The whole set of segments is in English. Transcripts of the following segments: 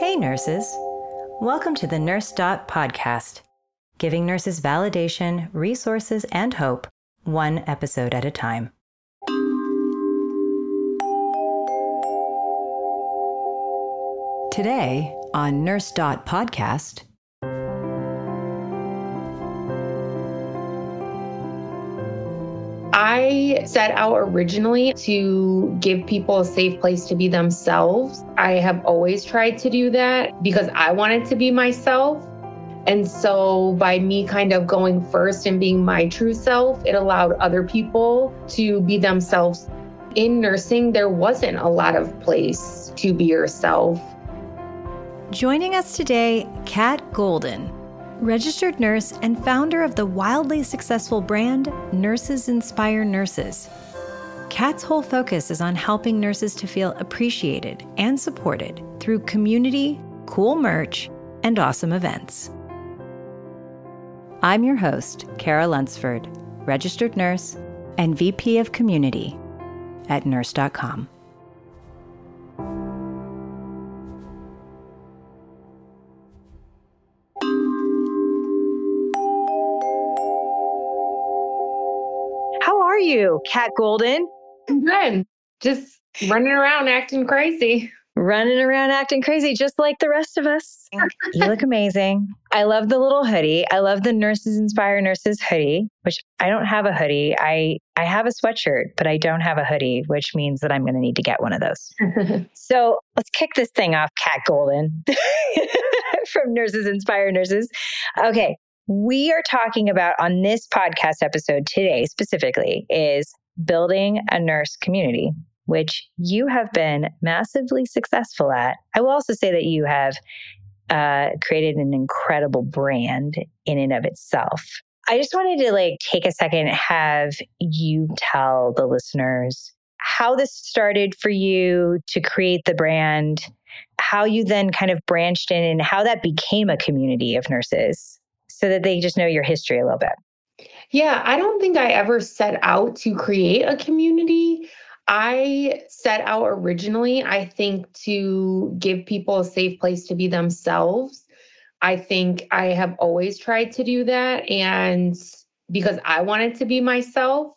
Hey, nurses. Welcome to the Nurse Dot podcast, giving nurses validation, resources, and hope, one episode at a time. Today on Nurse Dot podcast, I set out originally to give people a safe place to be themselves. I have always tried to do that because I wanted to be myself. And so, by me kind of going first and being my true self, it allowed other people to be themselves. In nursing, there wasn't a lot of place to be yourself. Joining us today, Kat Golden, registered nurse and founder of the wildly successful brand Nurses Inspire Nurses. Kat's whole focus is on helping nurses to feel appreciated and supported through community, cool merch, and awesome events. I'm your host, Kara Lunsford, registered nurse and VP of Community at nurse.com. you, Kat Golden? Good. Just running around acting crazy. Running around acting crazy, just like the rest of us. you look amazing. I love the little hoodie. I love the Nurses Inspire Nurses hoodie, which I don't have a hoodie. I, I have a sweatshirt, but I don't have a hoodie, which means that I'm going to need to get one of those. so let's kick this thing off, Kat Golden from Nurses Inspire Nurses. Okay. We are talking about on this podcast episode today specifically is building a nurse community, which you have been massively successful at. I will also say that you have uh, created an incredible brand in and of itself. I just wanted to like take a second, have you tell the listeners how this started for you to create the brand, how you then kind of branched in and how that became a community of nurses so that they just know your history a little bit. Yeah, I don't think I ever set out to create a community. I set out originally, I think, to give people a safe place to be themselves. I think I have always tried to do that. And because I wanted to be myself.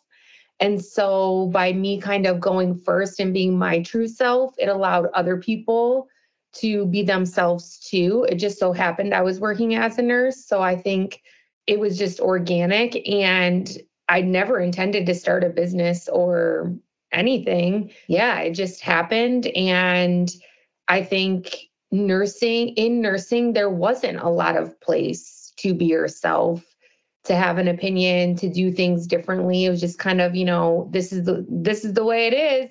And so, by me kind of going first and being my true self, it allowed other people to be themselves too. It just so happened I was working as a nurse. So, I think it was just organic. And I never intended to start a business or anything. Yeah, it just happened. And I think nursing, in nursing, there wasn't a lot of place to be yourself to have an opinion to do things differently it was just kind of you know this is the this is the way it is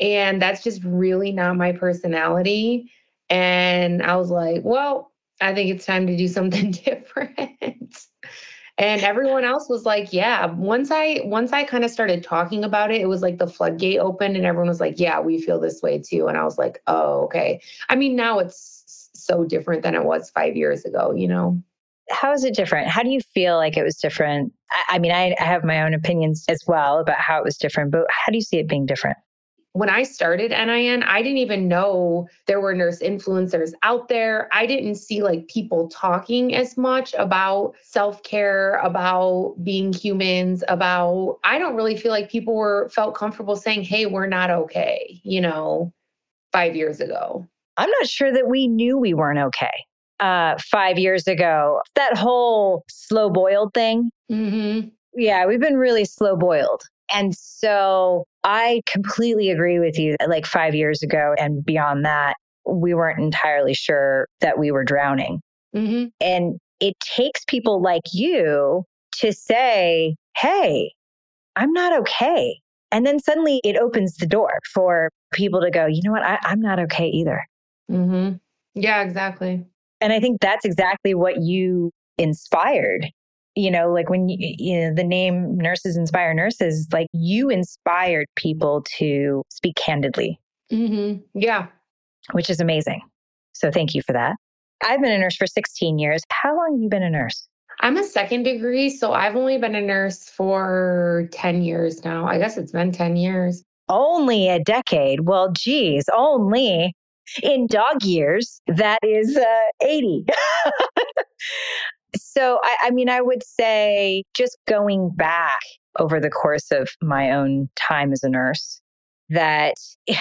and that's just really not my personality and i was like well i think it's time to do something different and everyone else was like yeah once i once i kind of started talking about it it was like the floodgate opened and everyone was like yeah we feel this way too and i was like oh okay i mean now it's so different than it was five years ago you know how is it different? How do you feel like it was different? I, I mean, I, I, have my own opinions as well about how it was different, but how do you see it being different? When I started NIN, I didn't even know there were nurse influencers out there. I didn't see like people talking as much about self care, about being humans, about, I don't really feel like people were felt comfortable saying, hey, we're not okay, you know, five years ago. I'm not sure that we knew we weren't okay uh, five years ago. That whole slow boiled thing. Mm-hmm. Yeah, we've been really slow boiled. And so I completely agree with you. Like five years ago and beyond that, we weren't entirely sure that we were drowning. Mm-hmm. And it takes people like you to say, hey, I'm not okay. And then suddenly it opens the door for people to go, you know what? I, am not okay either. Mm-hmm. Yeah, exactly. And I think that's exactly what you inspired. You know, like when you, you know, the name Nurses Inspire Nurses, like you inspired people to speak candidly. Mm-hmm. Yeah. Which is amazing. So thank you for that. I've been a nurse for 16 years. How long have you been a nurse? I'm a second degree, so I've only been a nurse for 10 years now. I guess it's been 10 years. Only a decade. Well, geez, only. in dog years, that is uh, 80. so, I, I mean, I would say just going back over the course of my own time as a nurse, that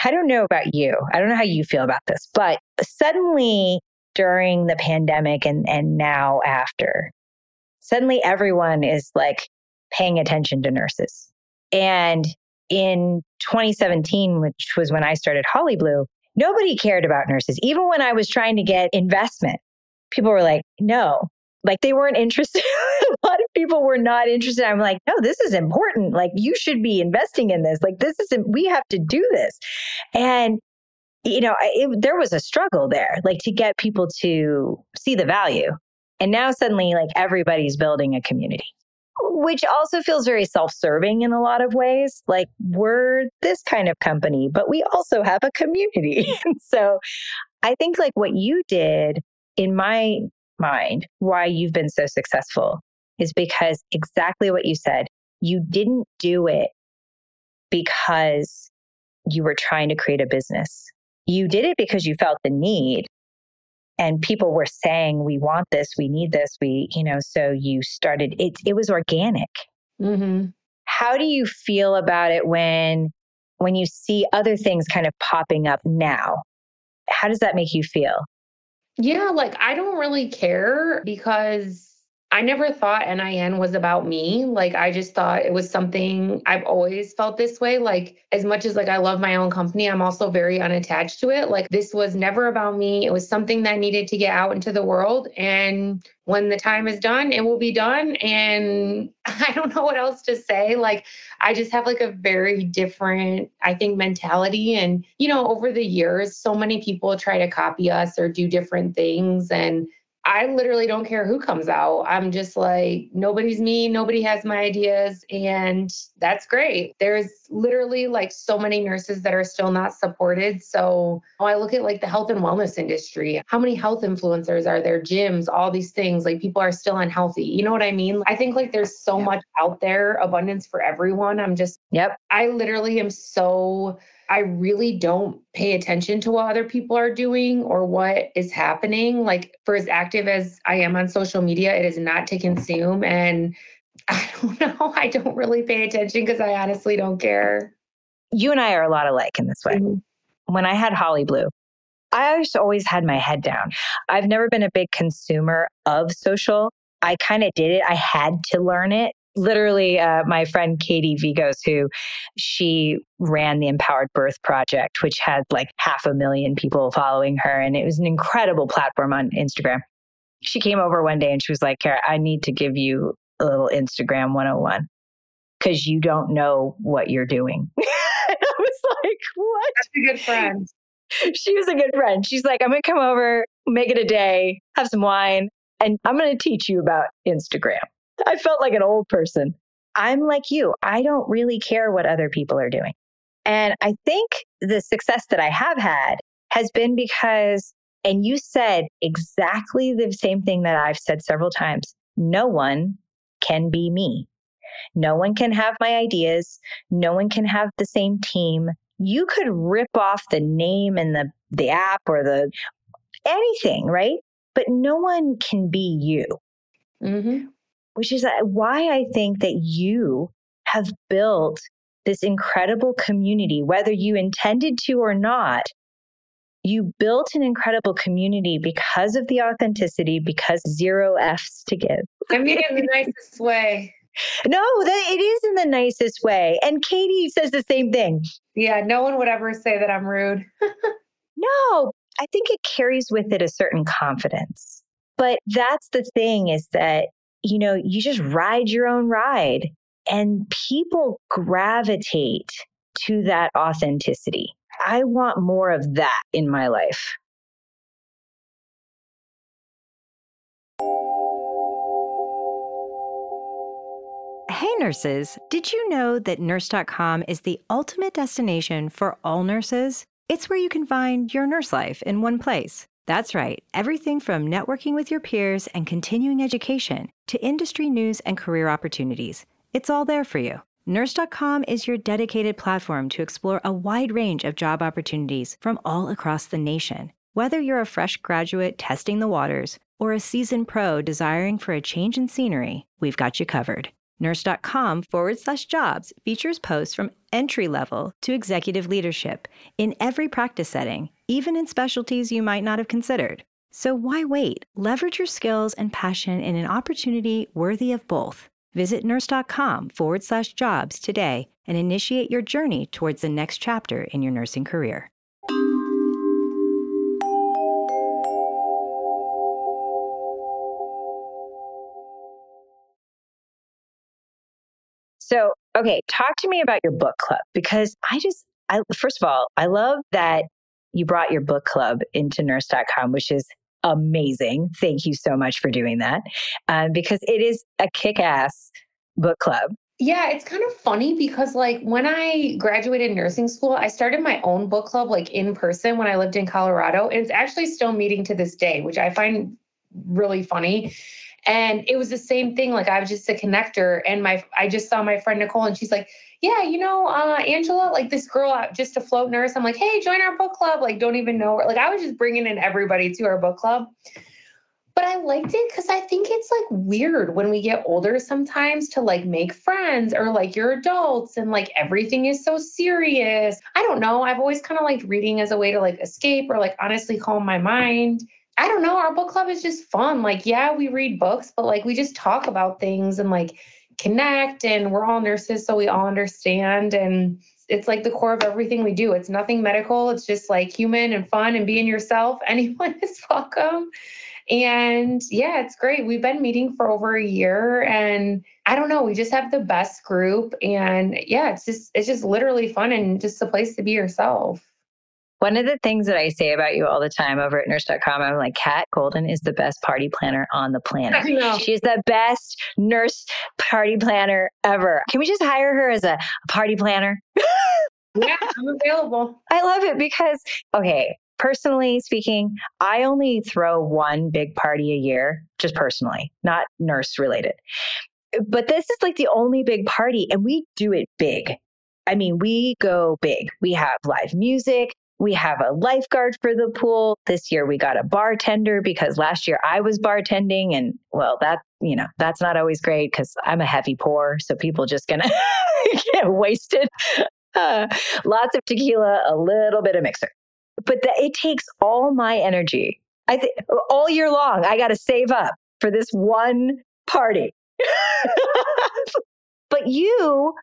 I don't know about you. I don't know how you feel about this, but suddenly during the pandemic and, and now after, suddenly everyone is like paying attention to nurses. And in 2017, which was when I started Holly Blue, nobody cared about nurses. Even when I was trying to get investment, people were like, no, like they weren't interested. a lot of people were not interested. I'm like, no, this is important. Like you should be investing in this. Like this is, we have to do this. And, you know, it, there was a struggle there, like to get people to see the value. And now suddenly, like everybody's building a community which also feels very self-serving in a lot of ways like we're this kind of company but we also have a community so i think like what you did in my mind why you've been so successful is because exactly what you said you didn't do it because you were trying to create a business. You did it because you felt the need and people were saying we want this we need this we you know so you started it it was organic. Mm-hmm. how do you feel about it when when you see other things kind of popping up now? How does that make you feel yeah like i don't really care because I never thought NIN was about me. Like I just thought it was something I've always felt this way. Like as much as like I love my own company, I'm also very unattached to it. Like this was never about me. It was something that needed to get out into the world and when the time is done, it will be done and I don't know what else to say. Like I just have like a very different I think mentality and you know over the years so many people try to copy us or do different things and I literally don't care who comes out. I'm just like, nobody's me, nobody has my ideas, and that's great. There's literally like so many nurses that are still not supported. So oh, I look at like the health and wellness industry. How many health influencers are there? Gyms, all these things. Like people are still unhealthy. You know what I mean? I think like there's so yeah. much out there, abundance for everyone. I'm just, yep. I literally am so I really don't pay attention to what other people are doing or what is happening. Like, for as active as I am on social media, it is not to consume. And I don't know. I don't really pay attention because I honestly don't care. You and I are a lot alike in this way. Mm-hmm. When I had Holly Blue, I just always had my head down. I've never been a big consumer of social. I kind of did it. I had to learn it literally uh, my friend Katie Vigos, who she ran the Empowered Birth Project, which had like half a million people following her. And it was an incredible platform on Instagram. She came over one day and she was like, Kara, I need to give you a little Instagram 101 because you don't know what you're doing. I was like, what? That's a good friend. She was a good friend. She's like, I'm going to come over, make it a day, have some wine, and I'm going to teach you about Instagram. I felt like an old person. I'm like you. I don't really care what other people are doing. And I think the success that I have had has been because, and you said exactly the same thing that I've said several times no one can be me. No one can have my ideas. No one can have the same team. You could rip off the name and the, the app or the anything, right? But no one can be you. Mm-hmm which is uh, why I think that you have built this incredible community, whether you intended to or not. You built an incredible community because of the authenticity, because zero F's to give. I mean in the nicest way. No, that it is in the nicest way. And Katie says the same thing. Yeah, no one would ever say that I'm rude. no, I think it carries with it a certain confidence. But that's the thing is that you know, you just ride your own ride and people gravitate to that authenticity. I want more of that in my life. Hey, nurses, did you know that nurse.com is the ultimate destination for all nurses? It's where you can find your nurse life in one place. That's right, everything from networking with your peers and continuing education to industry news and career opportunities. It's all there for you. Nurse.com is your dedicated platform to explore a wide range of job opportunities from all across the nation. Whether you're a fresh graduate testing the waters or a seasoned pro desiring for a change in scenery, we've got you covered. Nurse.com forward slash jobs features posts from entry level to executive leadership in every practice setting, even in specialties you might not have considered. So why wait? Leverage your skills and passion in an opportunity worthy of both. Visit nurse.com forward slash jobs today and initiate your journey towards the next chapter in your nursing career. So, okay, talk to me about your book club because I just, I first of all, I love that you brought your book club into nurse.com, which is amazing. Thank you so much for doing that um, because it is a kick ass book club. Yeah, it's kind of funny because like when I graduated nursing school, I started my own book club like in person when I lived in Colorado. And it's actually still meeting to this day, which I find really funny. And it was the same thing. Like I was just a connector, and my I just saw my friend Nicole, and she's like, "Yeah, you know, uh, Angela, like this girl, just a float nurse." I'm like, "Hey, join our book club." Like, don't even know her. Like I was just bringing in everybody to our book club. But I liked it because I think it's like weird when we get older sometimes to like make friends or like you're adults and like everything is so serious. I don't know. I've always kind of liked reading as a way to like escape or like honestly calm my mind. I don't know. Our book club is just fun. Like, yeah, we read books, but like we just talk about things and like connect. And we're all nurses, so we all understand. And it's like the core of everything we do. It's nothing medical. It's just like human and fun and being yourself. Anyone is welcome. And yeah, it's great. We've been meeting for over a year and I don't know, we just have the best group and yeah, it's just it's just literally fun and just a place to be yourself. One of the things that I say about you all the time over at nurse.com, I'm like, Kat Golden is the best party planner on the planet. She's the best nurse party planner ever. Can we just hire her as a party planner? yeah, I'm available. I love it because, okay, personally speaking, I only throw one big party a year, just personally, not nurse related. But this is like the only big party, and we do it big. I mean, we go big. We have live music. We have a lifeguard for the pool. This year we got a bartender because last year I was bartending and well, that, you know, that's not always great because I'm a heavy pour. So people just gonna get wasted. Uh, lots of tequila, a little bit of mixer. But the, it takes all my energy. I think all year long, I got to save up for this one party. but you,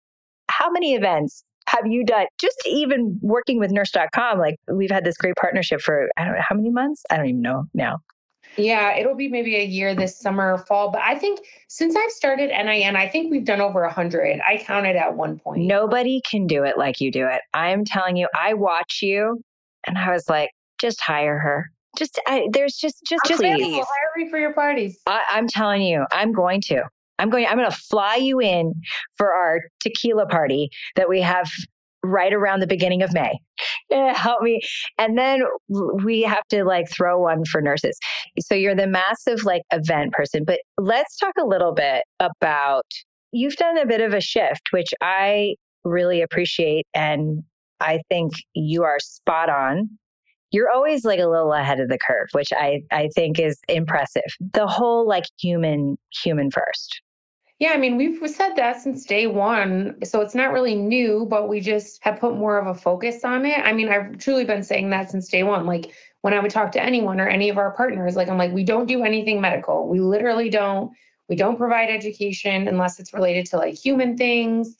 how many events have you done just even working with nurse.com like we've had this great partnership for i don't know how many months? I don't even know now. Yeah it'll be maybe a year this summer or fall but i think since i've started nin i think we've done over 100 i counted at one point. Nobody can do it like you do it. I'm telling you i watch you and i was like just hire her. Just I, there's just just just please hire me for your parties. I, i'm telling you i'm going to I'm going, I'm going to fly you in for our tequila party that we have right around the beginning of May. Help me. And then we have to like throw one for nurses. So you're the massive like event person, but let's talk a little bit about you've done a bit of a shift, which I really appreciate. And I think you are spot on. You're always like a little ahead of the curve, which I, I think is impressive. The whole like human, human first. Yeah, I mean, we've said that since day one. So it's not really new, but we just have put more of a focus on it. I mean, I've truly been saying that since day one. Like when I would talk to anyone or any of our partners, like I'm like, we don't do anything medical. We literally don't. We don't provide education unless it's related to like human things.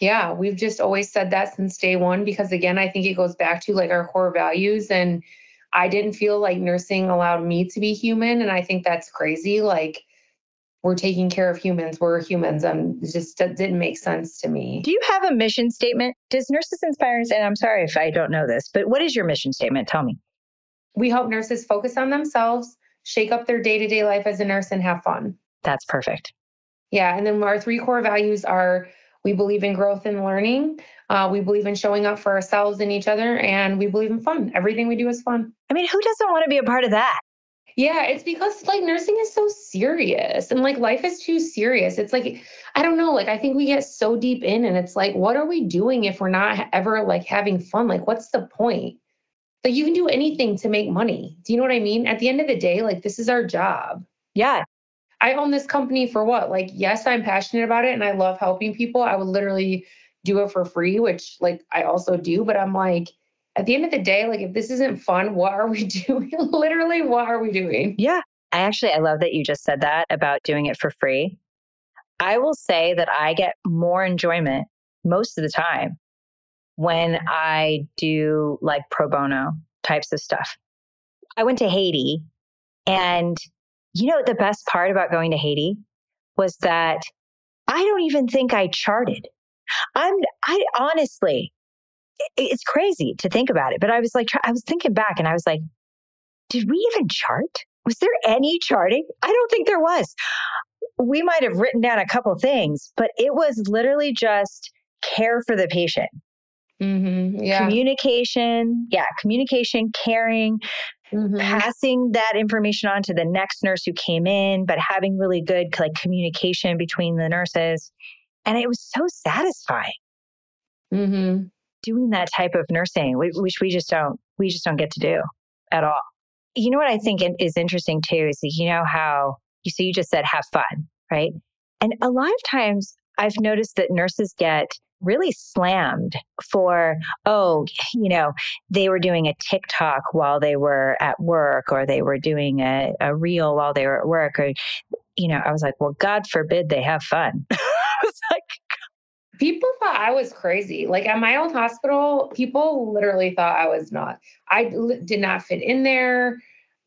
Yeah, we've just always said that since day one because again, I think it goes back to like our core values and I didn't feel like nursing allowed me to be human. And I think that's crazy. Like, we're taking care of humans, we're humans. And it just didn't make sense to me. Do you have a mission statement? Does Nurses Inspire, and I'm sorry if I don't know this, but what is your mission statement? Tell me. We help nurses focus on themselves, shake up their day to day life as a nurse, and have fun. That's perfect. Yeah. And then our three core values are we believe in growth and learning. Uh, we believe in showing up for ourselves and each other, and we believe in fun. Everything we do is fun. I mean, who doesn't want to be a part of that? Yeah, it's because like nursing is so serious and like life is too serious. It's like, I don't know, like I think we get so deep in and it's like, what are we doing if we're not ever like having fun? Like, what's the point? Like, you can do anything to make money. Do you know what I mean? At the end of the day, like, this is our job. Yeah. I own this company for what? Like, yes, I'm passionate about it and I love helping people. I would literally do it for free, which like I also do, but I'm like, at the end of the day, like if this isn't fun, what are we doing? Literally, what are we doing? Yeah. I actually, I love that you just said that about doing it for free. I will say that I get more enjoyment most of the time when I do like pro bono types of stuff. I went to Haiti and you know, the best part about going to Haiti was that I don't even think I charted. I'm, I honestly, it's crazy to think about it. But I was like, I was thinking back and I was like, did we even chart? Was there any charting? I don't think there was. We might have written down a couple things, but it was literally just care for the patient. Mm-hmm. Yeah. Communication. Yeah. Communication, caring, mm-hmm. passing that information on to the next nurse who came in, but having really good like communication between the nurses. And it was so satisfying. Mm-hmm doing that type of nursing, which we just don't, we just don't get to do at all. You know what I think is interesting too is you know how you so you just said have fun, right? And a lot of times I've noticed that nurses get really slammed for, oh, you know, they were doing a TikTok while they were at work or they were doing a, a reel while they were at work or, you know, I was like, well, God forbid they have fun. People thought I was crazy. Like at my old hospital, people literally thought I was not. I did not fit in there.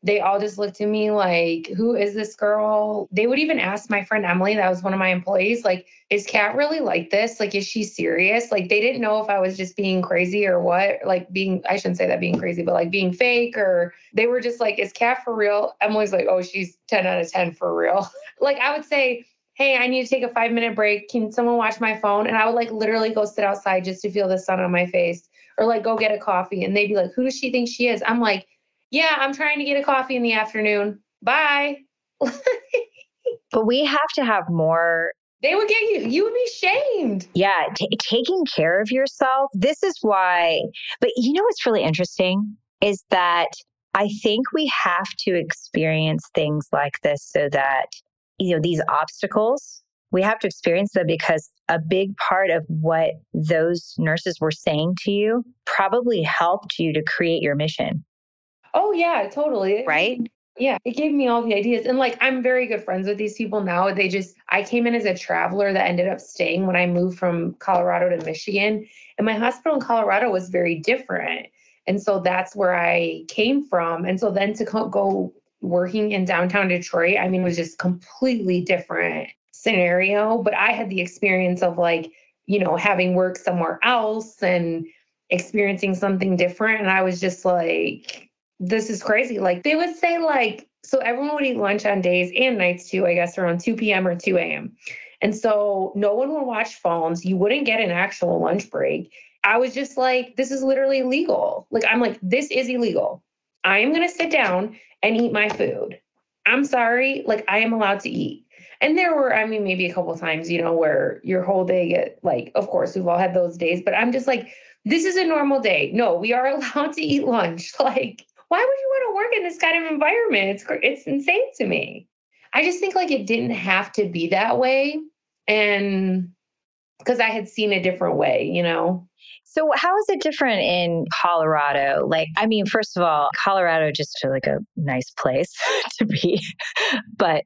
They all just looked at me like, who is this girl? They would even ask my friend Emily, that was one of my employees, like, is Kat really like this? Like, is she serious? Like, they didn't know if I was just being crazy or what. Like, being, I shouldn't say that being crazy, but like being fake, or they were just like, is Kat for real? Emily's like, oh, she's 10 out of 10 for real. like, I would say, hey, I need to take a five minute break. Can someone watch my phone? And I would like literally go sit outside just to feel the sun on my face or like go get a coffee. And they'd be like, who does she think she is? I'm like, yeah, I'm trying to get a coffee in the afternoon. Bye. but we have to have more. They would get you, you would be shamed. Yeah, t- taking care of yourself. This is why, but you know what's really interesting is that I think we have to experience things like this so that you know, these obstacles, we have to experience them because a big part of what those nurses were saying to you probably helped you to create your mission. Oh, yeah, totally. Right? Yeah, it gave me all the ideas. And like, I'm very good friends with these people now. They just, I came in as a traveler that ended up staying when I moved from Colorado to Michigan. And my hospital in Colorado was very different. And so that's where I came from. And so then to go working in downtown Detroit, I mean, it was just completely different scenario. But I had the experience of like, you know, having worked somewhere else and experiencing something different. And I was just like, this is crazy. Like they would say, like, so everyone would eat lunch on days and nights too, I guess around 2 p.m. or 2 a.m. And so no one would watch phones. You wouldn't get an actual lunch break. I was just like, this is literally illegal. Like, I'm like, this is illegal. I am going to sit down and eat my food. I'm sorry, like I am allowed to eat. And there were, I mean, maybe a couple times, you know, where your whole day get like, of course, we've all had those days, but I'm just like, this is a normal day. No, we are allowed to eat lunch. Like, why would you want to work in this kind of environment? It's it's insane to me. I just think like it didn't have to be that way, and because I had seen a different way, you know. So, how is it different in Colorado? Like, I mean, first of all, Colorado just like a nice place to be, but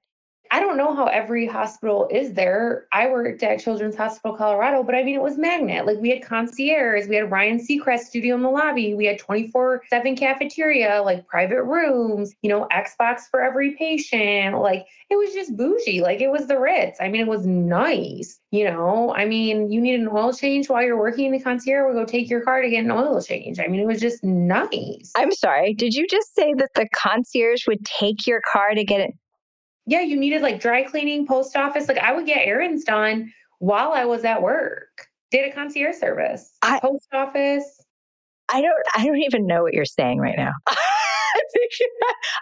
I don't know how every hospital is there. I worked at Children's Hospital Colorado, but I mean, it was magnet. Like we had concierge, we had Ryan Seacrest studio in the lobby, we had 24 7 cafeteria, like private rooms, you know, Xbox for every patient. Like it was just bougie. Like it was the Ritz. I mean, it was nice. You know, I mean, you need an oil change while you're working in the concierge, we'll go take your car to get an oil change. I mean, it was just nice. I'm sorry. Did you just say that the concierge would take your car to get it? Yeah, you needed like dry cleaning, post office. Like I would get errands done while I was at work. Did a concierge service, I, post office. I don't I don't even know what you're saying right now.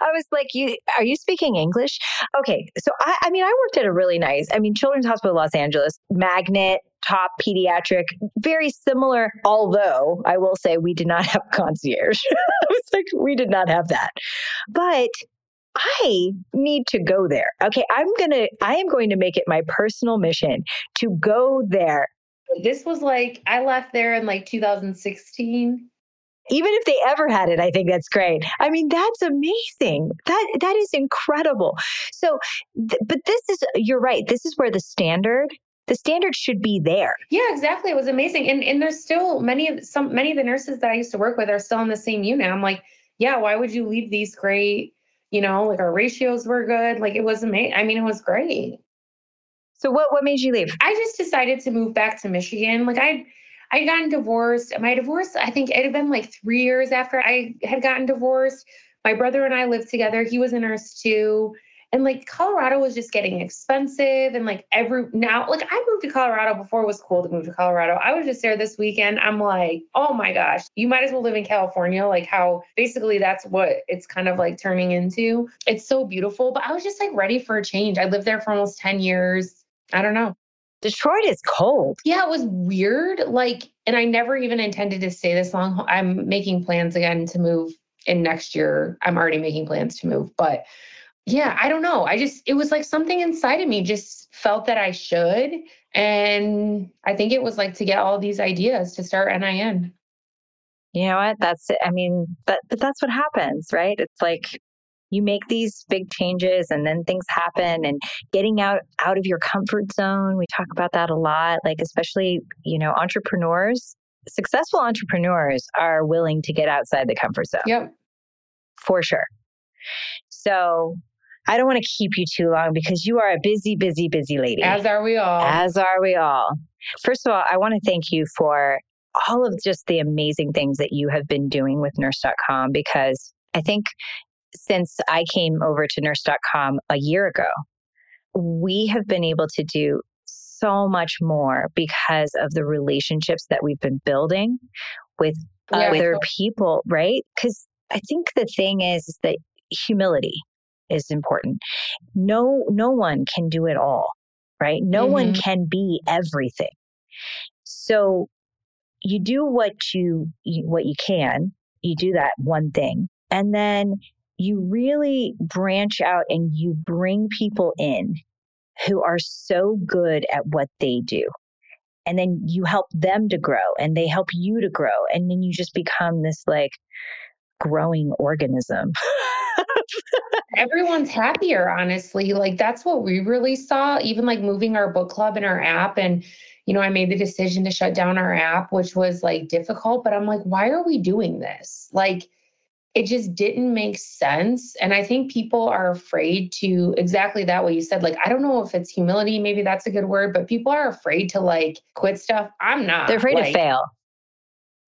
I was like, "You are you speaking English?" Okay, so I, I mean, I worked at a really nice, I mean, Children's Hospital Los Angeles, magnet, top pediatric, very similar. Although I will say we did not have concierge. I was like, we did not have that, but I need to go there. Okay, I'm going to I am going to make it my personal mission to go there. This was like I left there in like 2016 even if they ever had it i think that's great. I mean that's amazing. That that is incredible. So th- but this is you're right this is where the standard the standard should be there. Yeah exactly. It was amazing. And and there's still many of some many of the nurses that i used to work with are still in the same unit. I'm like yeah why would you leave these great you know like our ratios were good like it was amazing i mean it was great so what what made you leave i just decided to move back to michigan like i I had gotten divorced. My divorce, I think it had been like three years after I had gotten divorced. My brother and I lived together. He was a nurse too. And like Colorado was just getting expensive. And like every now, like I moved to Colorado before it was cool to move to Colorado. I was just there this weekend. I'm like, oh my gosh, you might as well live in California. Like how basically that's what it's kind of like turning into. It's so beautiful. But I was just like ready for a change. I lived there for almost 10 years. I don't know. Detroit is cold. Yeah, it was weird. Like, and I never even intended to stay this long. I'm making plans again to move in next year. I'm already making plans to move, but yeah, I don't know. I just, it was like something inside of me just felt that I should. And I think it was like to get all these ideas to start NIN. You know what? That's it. I mean, but, but that's what happens, right? It's like you make these big changes and then things happen and getting out out of your comfort zone we talk about that a lot like especially you know entrepreneurs successful entrepreneurs are willing to get outside the comfort zone yep for sure so I don't want to keep you too long because you are a busy, busy, busy lady. As are we all. As are we all. First of all, I want to thank you for all of just the amazing things that you have been doing with nurse.com because I think since I came over to nurse.com a year ago, we have been able to do so much more because of the relationships that we've been building with yeah, other people, right? Because I think the thing is, is that humility is important. No, no one can do it all, right? No mm-hmm. one can be everything. So you do what you, you what you can. You do that one thing, and then you really branch out and you bring people in who are so good at what they do. And then you help them to grow and they help you to grow. And then you just become this like growing organism. Everyone's happier, honestly. Like that's what we really saw, even like moving our book club and our app. And, you know, I made the decision to shut down our app, which was like difficult, but I'm like, why are we doing this? Like, it just didn't make sense. And I think people are afraid to exactly that way you said. Like, I don't know if it's humility, maybe that's a good word, but people are afraid to like quit stuff. I'm not. They're afraid like, to fail.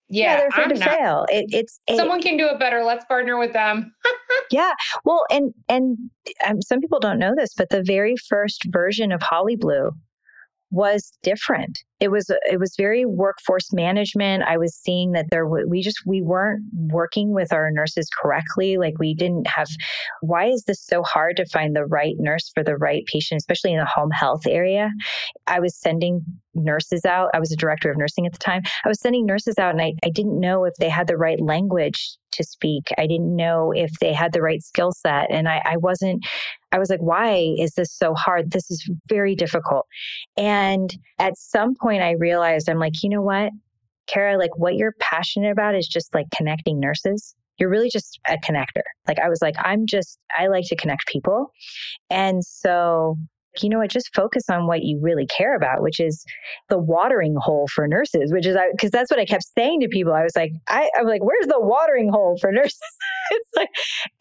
Yeah, yeah they're afraid I'm to not. fail. It, it's it, someone can do it better. Let's partner with them. yeah, well, and and um, some people don't know this, but the very first version of Holly Blue was different. It was it was very workforce management. I was seeing that there we just we weren't working with our nurses correctly. Like we didn't have. Why is this so hard to find the right nurse for the right patient, especially in the home health area? I was sending nurses out. I was a director of nursing at the time. I was sending nurses out, and I I didn't know if they had the right language to speak. I didn't know if they had the right skill set, and I I wasn't I was like, why is this so hard? This is very difficult. And at some point, I realized I'm like, you know what, Kara, like what you're passionate about is just like connecting nurses. You're really just a connector. Like I was like, I'm just, I like to connect people. And so you know what, just focus on what you really care about, which is the watering hole for nurses, which is because that's what I kept saying to people. I was like, I, I'm like, where's the watering hole for nurses? it's like,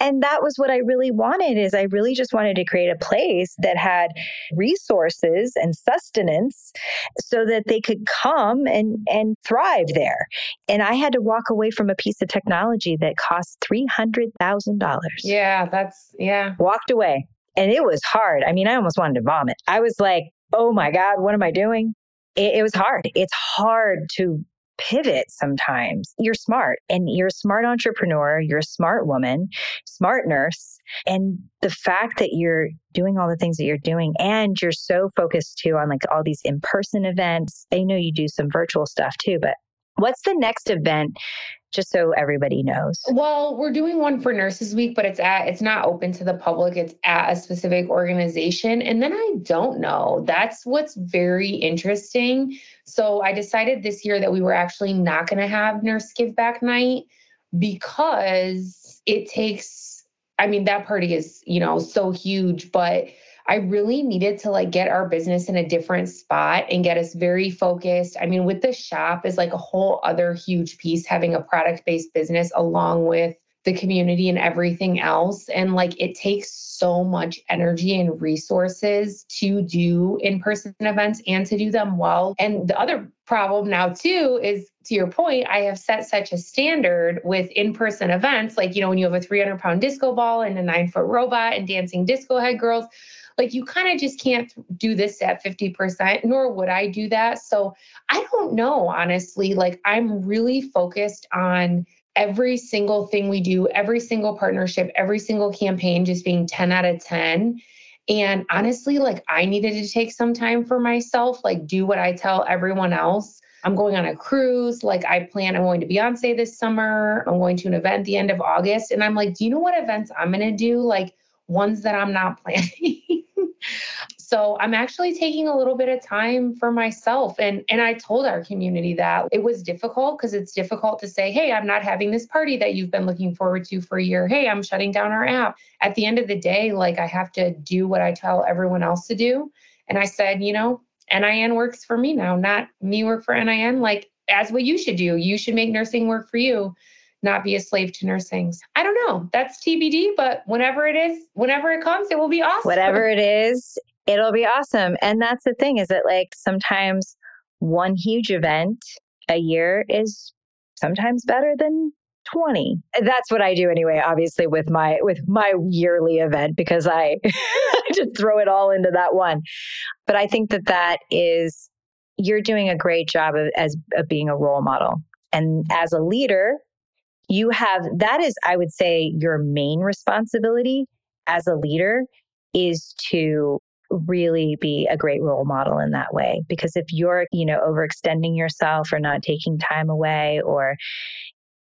and that was what I really wanted is I really just wanted to create a place that had resources and sustenance so that they could come and, and thrive there. And I had to walk away from a piece of technology that cost $300,000. Yeah, that's, yeah. Walked away and it was hard. I mean, I almost wanted to vomit. I was like, oh my God, what am I doing? It, it was hard. It's hard to pivot sometimes. You're smart and you're a smart entrepreneur. You're a smart woman, smart nurse. And the fact that you're doing all the things that you're doing and you're so focused too on like all these in person events. I know you do some virtual stuff too, but what's the next event just so everybody knows? Well, we're doing one for Nurses Week, but it's at it's not open to the public. It's at a specific organization. And then I don't know. That's what's very interesting. So I decided this year that we were actually not going to have Nurse Give Back Night because it takes I mean that party is, you know, so huge, but I really needed to like get our business in a different spot and get us very focused. I mean, with the shop is like a whole other huge piece having a product based business along with the community and everything else. And like it takes so much energy and resources to do in person events and to do them well. And the other problem now, too, is to your point, I have set such a standard with in person events. Like, you know, when you have a 300 pound disco ball and a nine foot robot and dancing disco head girls like you kind of just can't do this at 50%, nor would I do that. So I don't know, honestly. Like I'm really focused on every single thing we do, every single partnership, every single campaign just being 10 out of 10. And honestly, like I needed to take some time for myself, like do what I tell everyone else. I'm going on a cruise. Like I plan, I'm going to Beyonce this summer. I'm going to an event the end of August. And I'm like, do you know what events I'm going to do? Like ones that I'm not planning. So I'm actually taking a little bit of time for myself. And, and I told our community that it was difficult because it's difficult to say, hey, I'm not having this party that you've been looking forward to for a year. Hey, I'm shutting down our app. At the end of the day, like I have to do what I tell everyone else to do. And I said, you know, NIN works for me now, not me work for NIN. Like, as what you should do. You should make nursing work for you not be a slave to nursing. I don't know. That's TBD, but whenever it is, whenever it comes, it will be awesome. Whatever it is, it'll be awesome. And that's the thing is that like sometimes one huge event a year is sometimes better than 20 that's what i do anyway obviously with my with my yearly event because i just throw it all into that one but i think that that is you're doing a great job of as of being a role model and as a leader you have that is i would say your main responsibility as a leader is to really be a great role model in that way. Because if you're you know overextending yourself or not taking time away or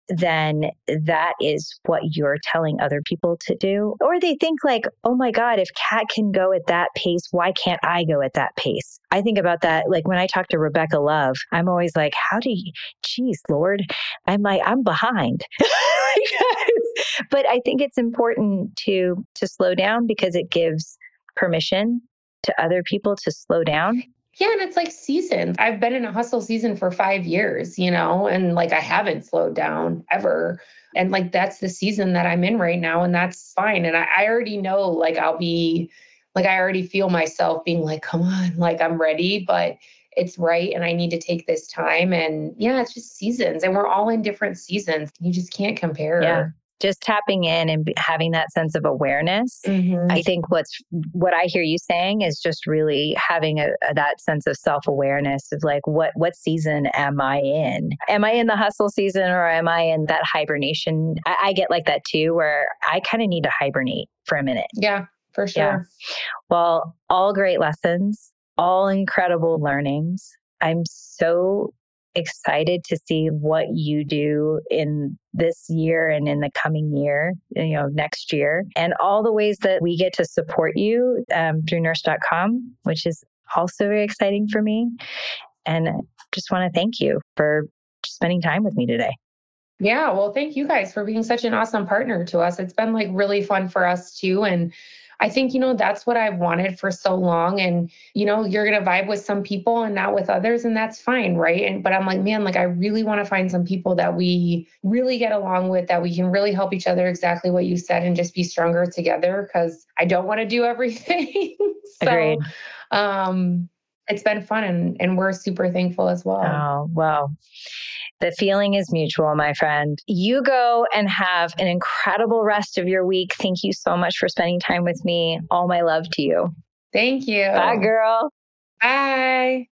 then that is what you're telling other people to do. Or they think like, oh my God, if Kat can go at that pace, why can't I go at that pace? I think about that. Like when I talk to Rebecca Love, I'm always like, how do you, geez, Lord, I'm like, I'm behind. but I think it's important to, to slow down because it gives permission to other people to slow down yeah, and it's like seasons. I've been in a hustle season for five years, you know, and like I haven't slowed down ever. And like that's the season that I'm in right now, and that's fine. And I, I already know like I'll be like I already feel myself being like, come on, like I'm ready, but it's right and I need to take this time. And yeah, it's just seasons. And we're all in different seasons. You just can't compare. Yeah just tapping in and having that sense of awareness. Mm-hmm. i think what's what i hear you saying is just really having a, a, that sense of self-awareness of like what what season am i in? Am i in the hustle season or am i in that hibernation? I, I get like that too where i kind of need to hibernate for a minute. Yeah for sure. Yeah. well all great lessons all incredible learnings. I'm so excited to see what you do in this year and in the coming year, you know, next year, and all the ways that we get to support you um, through nurse.com, which is also very exciting for me. And just want to thank you for spending time with me today. Yeah, well, thank you guys for being such an awesome partner to us. It's been like really fun for us too. And I think, you know, that's what I've wanted for so long. And, you know, you're going to vibe with some people and not with others, and that's fine. Right. And, but I'm like, man, like, I really want to find some people that we really get along with, that we can really help each other, exactly what you said, and just be stronger together because I don't want to do everything. so, Agreed. Um, it's been fun and, and we're super thankful as well. Oh, well. The feeling is mutual, my friend. You go and have an incredible rest of your week. Thank you so much for spending time with me. All my love to you. Thank you. Bye, girl. Bye.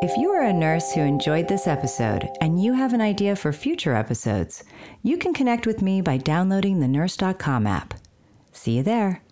If you are a nurse who enjoyed this episode and you have an idea for future episodes, you can connect with me by downloading the nurse.com app. See you there.